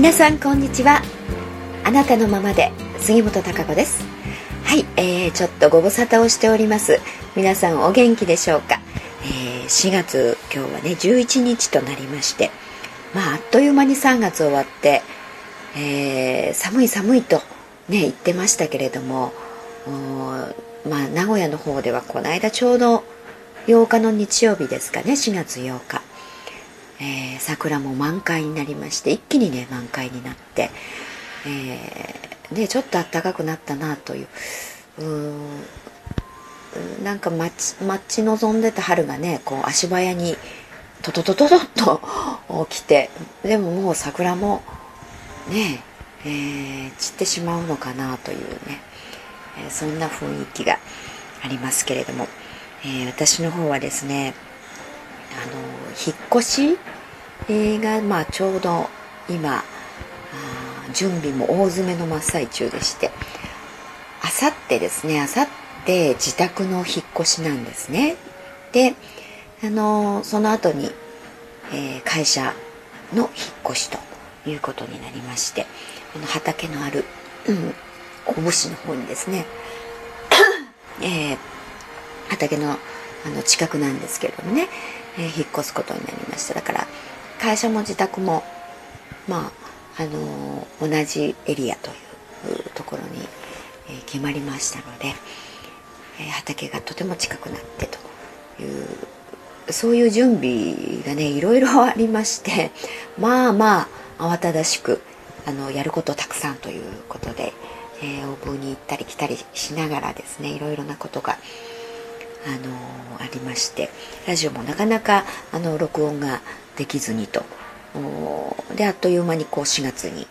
皆さんこんにちは。あなたのままで杉本孝子です。はい、えー、ちょっとご無沙汰をしております。皆さんお元気でしょうか、えー、4月今日はね11日となりましてまああっという間に3月終わって、えー、寒い寒いとね言ってましたけれどもまあ名古屋の方ではこの間ちょうど8日の日曜日ですかね4月8日、桜も満開になりまして一気にね満開になって、えー、でちょっと暖かくなったなといううなんか待ち待ち望んでた春がねこう足早にトトトトトッと起きてでももう桜もねえー、散ってしまうのかなというね、えー、そんな雰囲気がありますけれども、えー、私の方はですねあの引っ越しが、まあ、ちょうど今準備も大詰めの真っ最中でしてあさってですねあさって自宅の引っ越しなんですね。であのその後に、えー、会社の引っ越しということになりましてあの畑のある、うん、大府市の方にですね、えー、畑のあの近くなんですけれどもね、えー、引っ越すことになりました。だから会社も自宅もまああの、同じエリアというところに、え、決まりましたので、え畑がとても近くなってというそういう準備がねいろいろありまして まあまあ慌ただしくあのやることたくさんということで、えー、オーブンに行ったり来たりしながらですねいろいろなことがあのありましてラジオもなかなかあの録音ができずにとであっという間にこう4月に、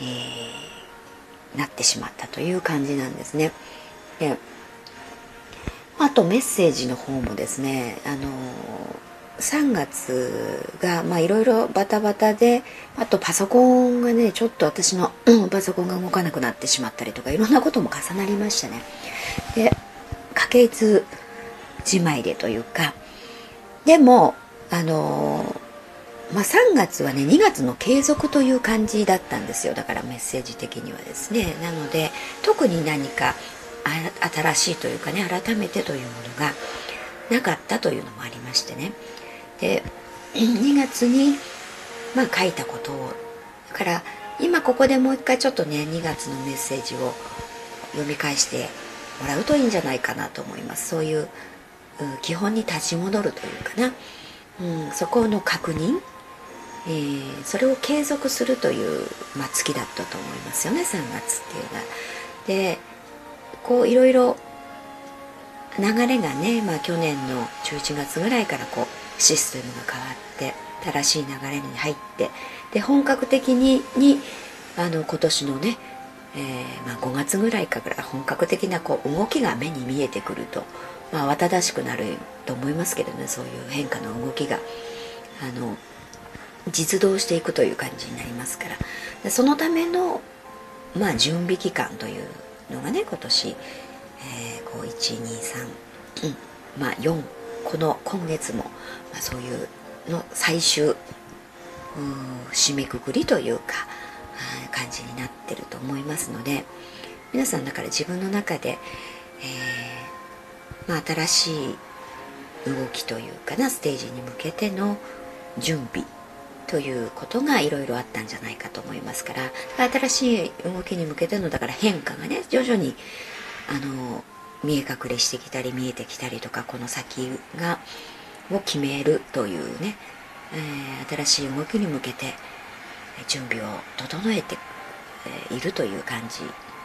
えー、なってしまったという感じなんですね。であとメッセージの方もですねあの3月がいろいろバタバタであとパソコンがねちょっと私のパソコンが動かなくなってしまったりとかいろんなことも重なりましたね。で家系図じまいでというかでもあのまあ、3月はね2月の継続という感じだったんですよ。だからメッセージ的にはですね。なので特に何か新しいというかね改めてというものがなかったというのもありましてね。で2月に、まあ、書いたことをだから今ここでもう一回ちょっとね2月のメッセージを読み返してもらうといいんじゃないかなと思います。そういう基本に立ち戻るというかな、うん、そこの確認、えー、それを継続するという、まあ、月だったと思いますよね3月っていうのは。でこういろいろ流れがね、まあ、去年の11月ぐらいからこうシステムが変わって正しい流れに入ってで本格的ににあの今年のね、えー、まあ、5月ぐらいから本格的なこう動きが目に見えてくるとまあ、慌ただしくなると思いますけどねそういう変化の動きがあの実動していくという感じになりますから。そのための、まあ、準備期間というのがね今年、えー、こう123、うんまあ、4この今月も、まあ、そういうの最終締めくくりというか感じになってると思いますので皆さんだから自分の中で、えーまあ、新しい動きというかなステージに向けての準備ということがいろいろあったんじゃないかと思いますから新しい動きに向けてのだから変化がね徐々にあの見え隠れしてきたり見えてきたりとかこの先がを決めるというね、えー、新しい動きに向けて準備を整えているという感じ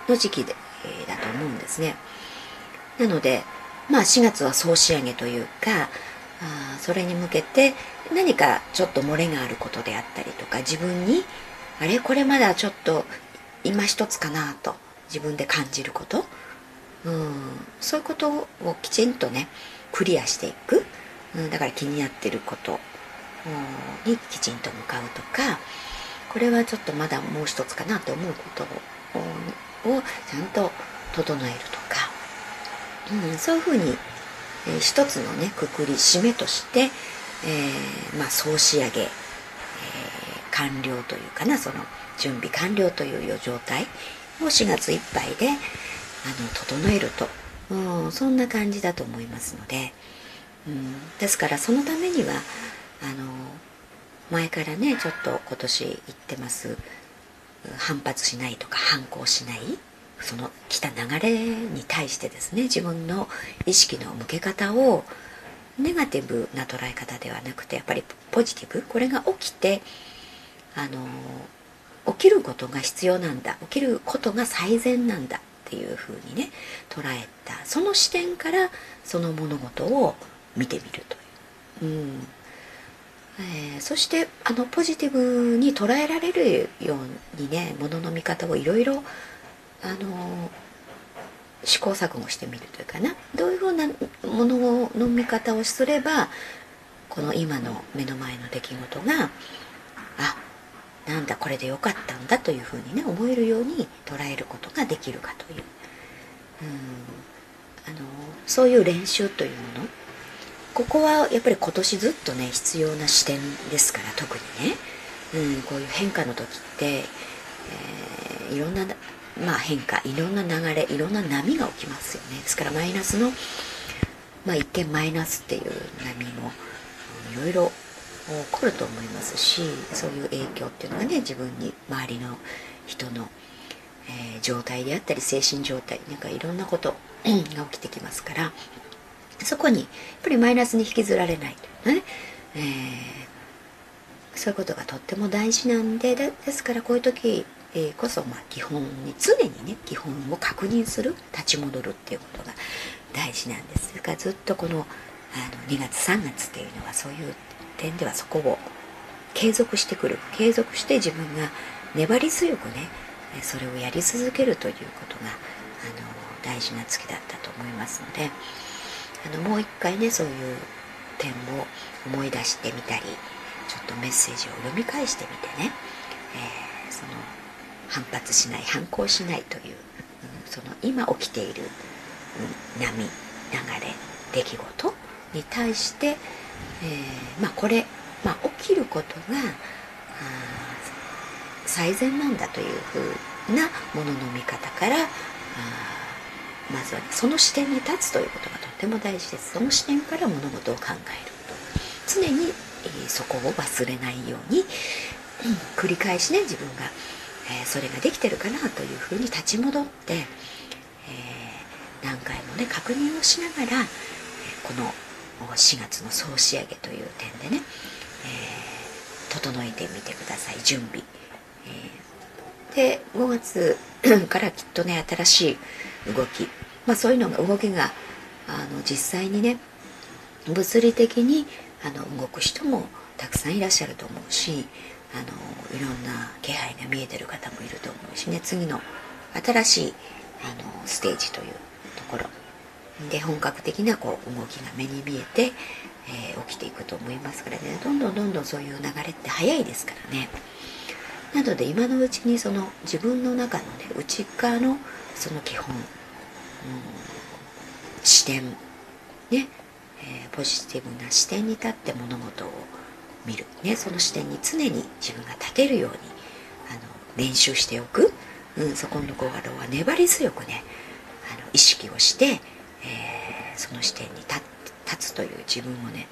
の時期で、えー、だと思うんですね。なのでまあ4月は総仕上げというかそれに向けて何かちょっと漏れがあることであったりとか自分にあれこれまだちょっと今一つかなと自分で感じること。うんそういうことをきちんとねクリアしていく、うん、だから気になってること。にきちんと向かうとかこれはちょっとまだもう一つかなと思うことをちゃんと整えるとか。うん、そういうふうに、え、一つのねくくり締めとして、えー、まあ総仕上げ、えー、完了というかなその準備完了という状態を4月いっぱいであの整えると、うん、そんな感じだと思いますので、うん、ですからそのためにはあの前からねちょっと今年言ってます反発しないとか反抗しないその来た流れに対してですね自分の意識の向け方をネガティブな捉え方ではなくてやっぱりポジティブこれが起きてあの起きることが必要なんだ起きることが最善なんだっていうふうにね捉えたその視点からその物事を見てみるという。うんえー、そしてあのポジティブに捉えられるようにねものの見方をいろいろあの試行錯誤してみるというかな。どういうふうなものの見方をすればこの今の目の前の出来事があなんだこれでよかったんだというふうにね思えるように捉えることができるかという。うん。あのそういう練習というもの。ここはやっぱり今年ずっとね必要な視点ですから特にね、うん、こういう変化の時って、えー、いろんなまあ、変化いろんな流れいろんな波が起きますよね。ですからマイナスの、まあ、一見マイナスっていう波もいろいろ起こると思いますしそういう影響っていうのがね自分に周りの人の、えー、状態であったり精神状態なんかいろんなこと が起きてきますからそこにやっぱりマイナスに引きずられないというね、えー、そういうことがとっても大事なんでですからこういう時えこそ、ま、基本に常にね基本を確認する立ち戻るっていうことが大事なんですだからずっとこのあの2月3月っていうのはそういう点ではそこを継続してくる継続して自分が粘り強くねそれをやり続けるということがあの大事な月だったと思いますのであのもう一回ねそういう点を思い出してみたりちょっとメッセージを読み返してみてね、えー、その反発しない反抗しないという、うん、その今起きている、うん、波流れ出来事に対して、えー、まあ、これ、まあ、起きることが最善なんだというふうなものの見方からまずは、ね、その視点に立つということがとても大事です。その視点から物事を考えると。常に、えー、そこを忘れないように、うん、繰り返しね自分がえー、それができてるかなというふうに立ち戻って、えー、何回もね確認をしながら、えこの4月の総仕上げという点でね、え整えてみてください。準備、えで5月 からきっとね新しい動き、まあ、そういうのが動きがあの実際にね物理的にあの動く人もたくさんいらっしゃると思うしあのいろんな気配が見えてる方もいると思うしね。次の新しいあのステージというところ。で本格的なこう動きが目に見えて、えー、起きていくと思いますからね。どんどんどんどんそういう流れって早いですからね。なので今のうちにその自分の中のね内側のその基本、うん、視点ね、えー、ポジティブな視点に立って物事を見る、ね、その視点に常に自分が立てるようにあの練習しておく、うん、そこのところは粘り強くねあの意識をして、えー、その視点に立立つという自分をね、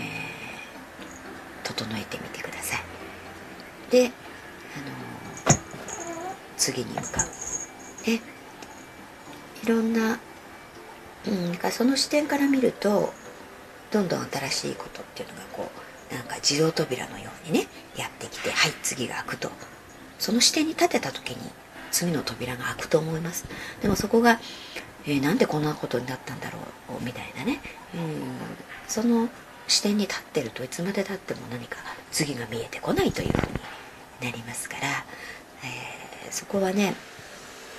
えー、整えてみてください。で、あの次に向かう。ねいろんな、うん、その視点から見るとどんどん新しいことっていうのがこうなんか自動扉のようにねやってきてはい次が開くと。その視点に立てた時に次の扉が開くと思います。でもそこが、えー、なんでこんなことになったんだろうみたいなね。うん。その視点に立ってるといつまでたっても何か次が見えてこないというふうになりますから、えー、そこはね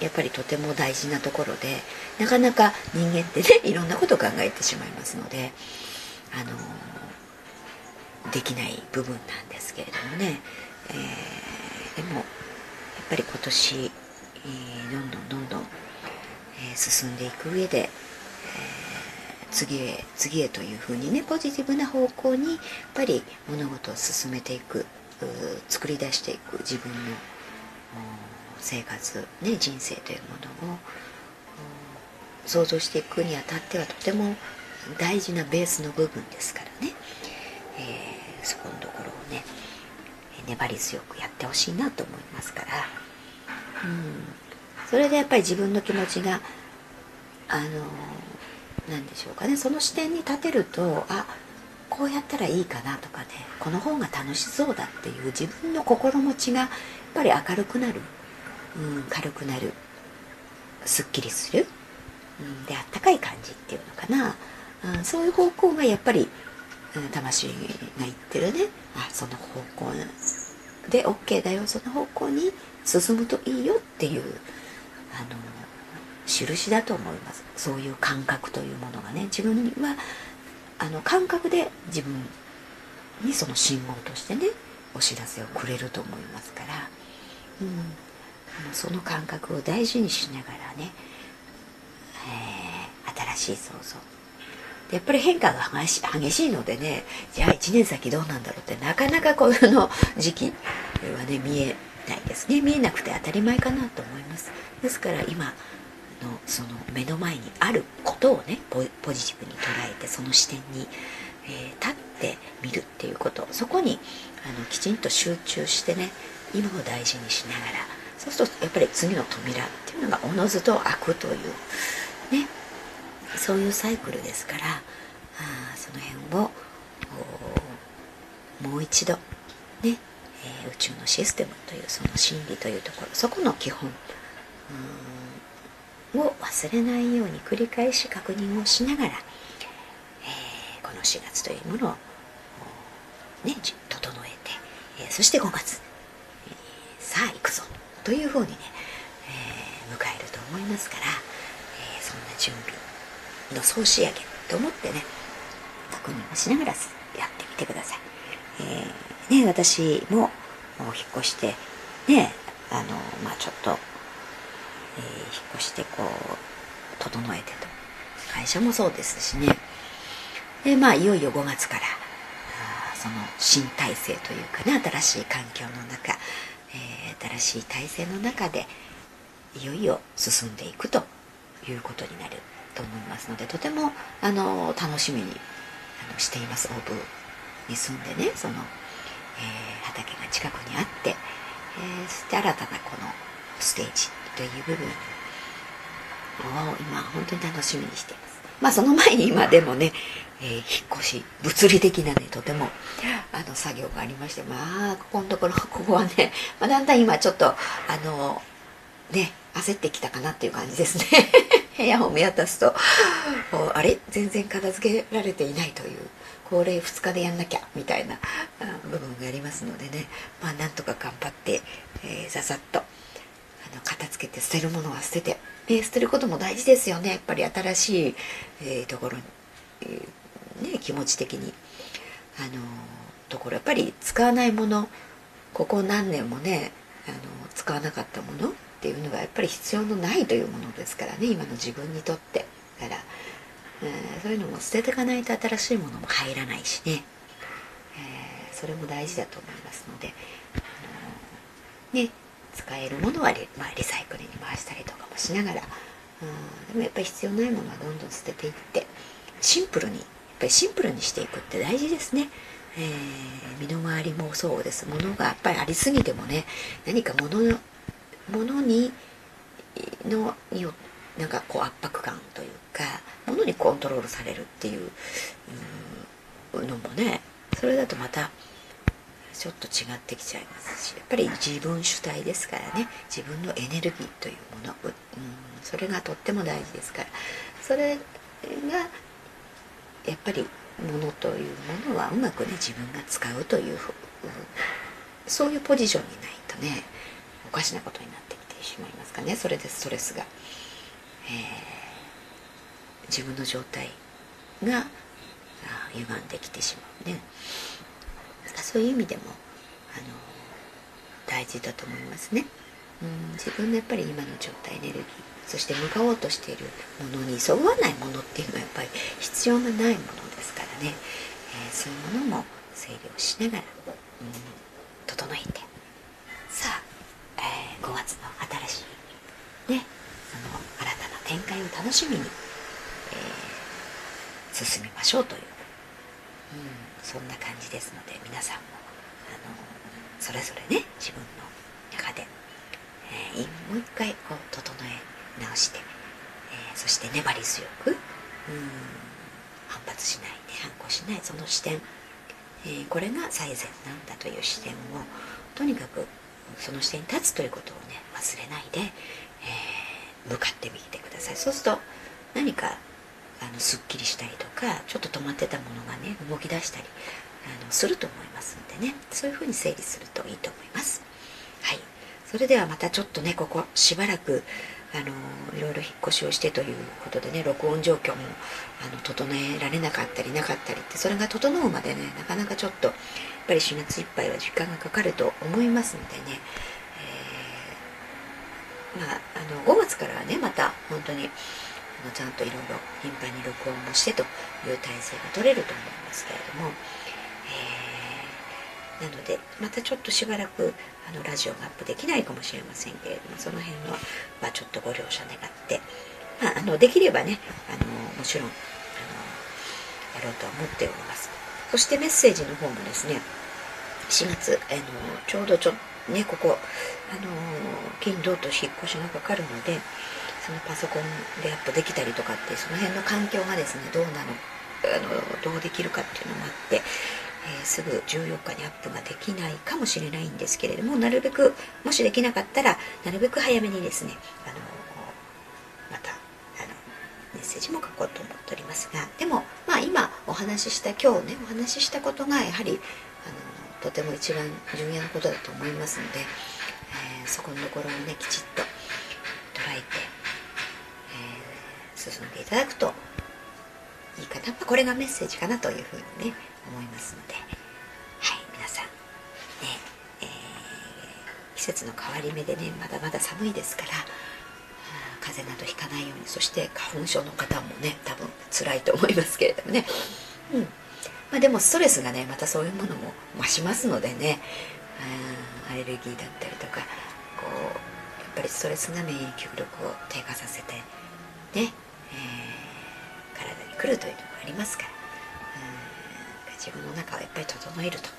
やっぱりとても大事なところでなかなか人間ってねいろんなことを考えてしまいますのであのできない部分なんですけれどもね、えー、でもやっぱり今年、えー、どんどんどんどん、えー、進んでいく上で、え次へ次へというふうにねポジティブな方向にやっぱり物事を進めていく作り出していく自分の生活、ね、人生というものを想像していくにあたってはとても大事なベースの部分ですからね、えー、そこのところをね粘り強くやってほしいなと思いますから、うん、それでやっぱり自分の気持ちがあの何でしょうかね。その視点に立てるとあこうやったらいいかなとかね。この方が楽しそうだっていう自分の心持ちがやっぱり明るくなる、うん、軽くなる。すっきりする、うん、であったかい感じっていうのかな、うん、そういう方向がやっぱり、魂が言ってるね。あその方向で OK だよ。その方向に進むといいよっていうあの印だと思います。そういう感覚というものがね。自分にはあの感覚で自分にその信号としてねお知らせをくれると思いますから、うん、その感覚を大事にしながらね、えー、新しい想像やっぱり変化が激しいのでねじゃあ1年先どうなんだろうってなかなかこの時期はね見えないですね。見えなくて当たり前かなと思います。ですから今のその目の前にあることをねポジティブに捉えてその視点に、えー、立ってみるっていうこと。そこにあのきちんと集中してね今を大事にしながら。そうするとやっぱり次の扉っていうのがおのずと開くというねそういうサイクルですからあその辺をもう一度ねえー、宇宙のシステムというその真理というところそこの基本を忘れないように繰り返し確認をしながら、えー、この4月というものを、ね、整えて、えー、そして5月、えー、さあ行くぞというふうにね、え迎えると思いますから、えそんな準備の総仕上げと思ってね確認をしながらやってみてください。えね、私も引っ越してねあのまあちょっと、えー、引っ越してこう整えてと。会社もそうですしね。でまあいよいよ5月からその新体制というかね新しい環境の中、えー、新しい体制の中でいよいよ進んでいくということになる。と思いますのでとてもあの楽しみにあのしています。オーブに住んでねそのえー、畑が近くにあって、えー、そして新たなこのステージという部分を今本当に楽しみにしています。まあその前に今でもね、えー、引っ越し物理的なねとてもあの作業がありましてまあここのところ ここはね、まあ、だんだん今ちょっとあのね焦ってきたかなっていう感じですね。部屋を見渡すとあれ？全然片付けられていないという法令2日でやんなきゃみたいな部分がありますのでね。まあなんとか頑張って、えー、ざざっとあの片付けて捨てるものは捨てて、えー、捨てることも大事ですよね。やっぱり新しい、えー、ところに、えー、ね、気持ち的に。あのところやっぱり使わないものここ何年もねあの使わなかったものっていうのがやっぱり必要のないというものですからね今の自分にとって。だからえー、そういうのも捨てていかないと新しいものも入らないしね、えー、それも大事だと思いますので、あのー、ね使えるものはリ,、まあ、リサイクルに回したりとかもしながら、うん、でもやっぱり必要ないものはどんどん捨てていってシンプルにやっぱりシンプルにしていくって大事ですね。えー、身の回りもそうです。ものがやっぱりありすぎてもね何かものものにのよなんかこう圧迫感というかものにコントロールされるっていうのもねそれだとまたちょっと違ってきちゃいますしやっぱり自分主体ですからね自分のエネルギーというもの、うん、それがとっても大事ですからそれがやっぱりものというものはうまくね自分が使うという、そういうポジションにないとねおかしなことになってきてしまいますかね。それでストレスが。えー自分の状態が歪んできてしまうね。そういう意味でもあの大事だと思いますね、うん、自分のやっぱり今の状態エネルギーそして向かおうとしているものにそぐわないものっていうのはやっぱり必要がないものですからね、えー、そういうものも整理をしながら、うん、整えて5月の新しい、ね、その新たな展開を楽しみに、えー、進みましょうという、うん、そんな感じですので皆さんもあのそれぞれね自分の中で、えー、もう一回こう整え直して、えー、そして粘り強く、うん、反発しない、ね、反抗しないその視点、えー、これが最善なんだという視点をとにかくその視点に立つということをね忘れないで、え向かってみてください。そうすると何かあのすっきりしたりとかちょっと止まってたものがね動き出したりあのすると思いますんでね。そういうふうに整理するといいと思います。はい。それではまたちょっとねここしばらくあのいろいろ引っ越しをしてということでね録音状況もあの整えられなかったりなかったりってそれが整うまでねなかなかちょっとやっぱり4月いっぱいは時間がかかると思いますのでね、えー、まあ、あの5月からはねまた本当にのちゃんといろいろ頻繁に録音もしてという体制が取れると思いますけれども、えー、なのでまたちょっとしばらくあのラジオがアップできないかもしれませんけれどもその辺は、まあ、ちょっとご了承願って、まあ、あのできればねあのもちろんあのやろうとは思っております。そしてメッセージの方もですね4月あのちょうどちょねここあの金土と引っ越しがかかるのでそのパソコンでアップできたりとかってその辺の環境がですねどうなのあのどうできるかっていうのもあって、えー、すぐ14日にアップができないかもしれないんですけれどもなるべくもしできなかったらなるべく早めにですねあのまたあのメッセージも書こうと思っておりますがでもまあ今お話しした今日ねお話ししたことがやはりあのとても一番重要なことだと思いますので、えー、そこのところをねきちっと捉えて進んでいただくといいかな、まあ、これがメッセージかなというふうにね思いますので。はい皆さん。ね、えー、季節の変わり目でねまだまだ寒いですから風邪などひかないようにそして花粉症の方もね多分辛いと思いますけれどもね。うん。まあ、でもストレスがねまたそういうものも増しますのでねアレルギーだったりとかこうやっぱりストレスが免疫力を低整えると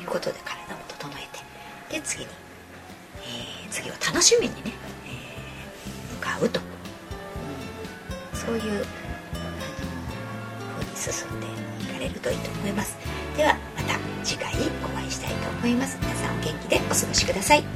いうことで体も整えてで次に、えー、次を楽しみにね、えー、向かうと、うん、そういうあの風に進んでいかれるといいと思います。ではまた次回お会いしたいと思います。皆さんお元気でお過ごしください。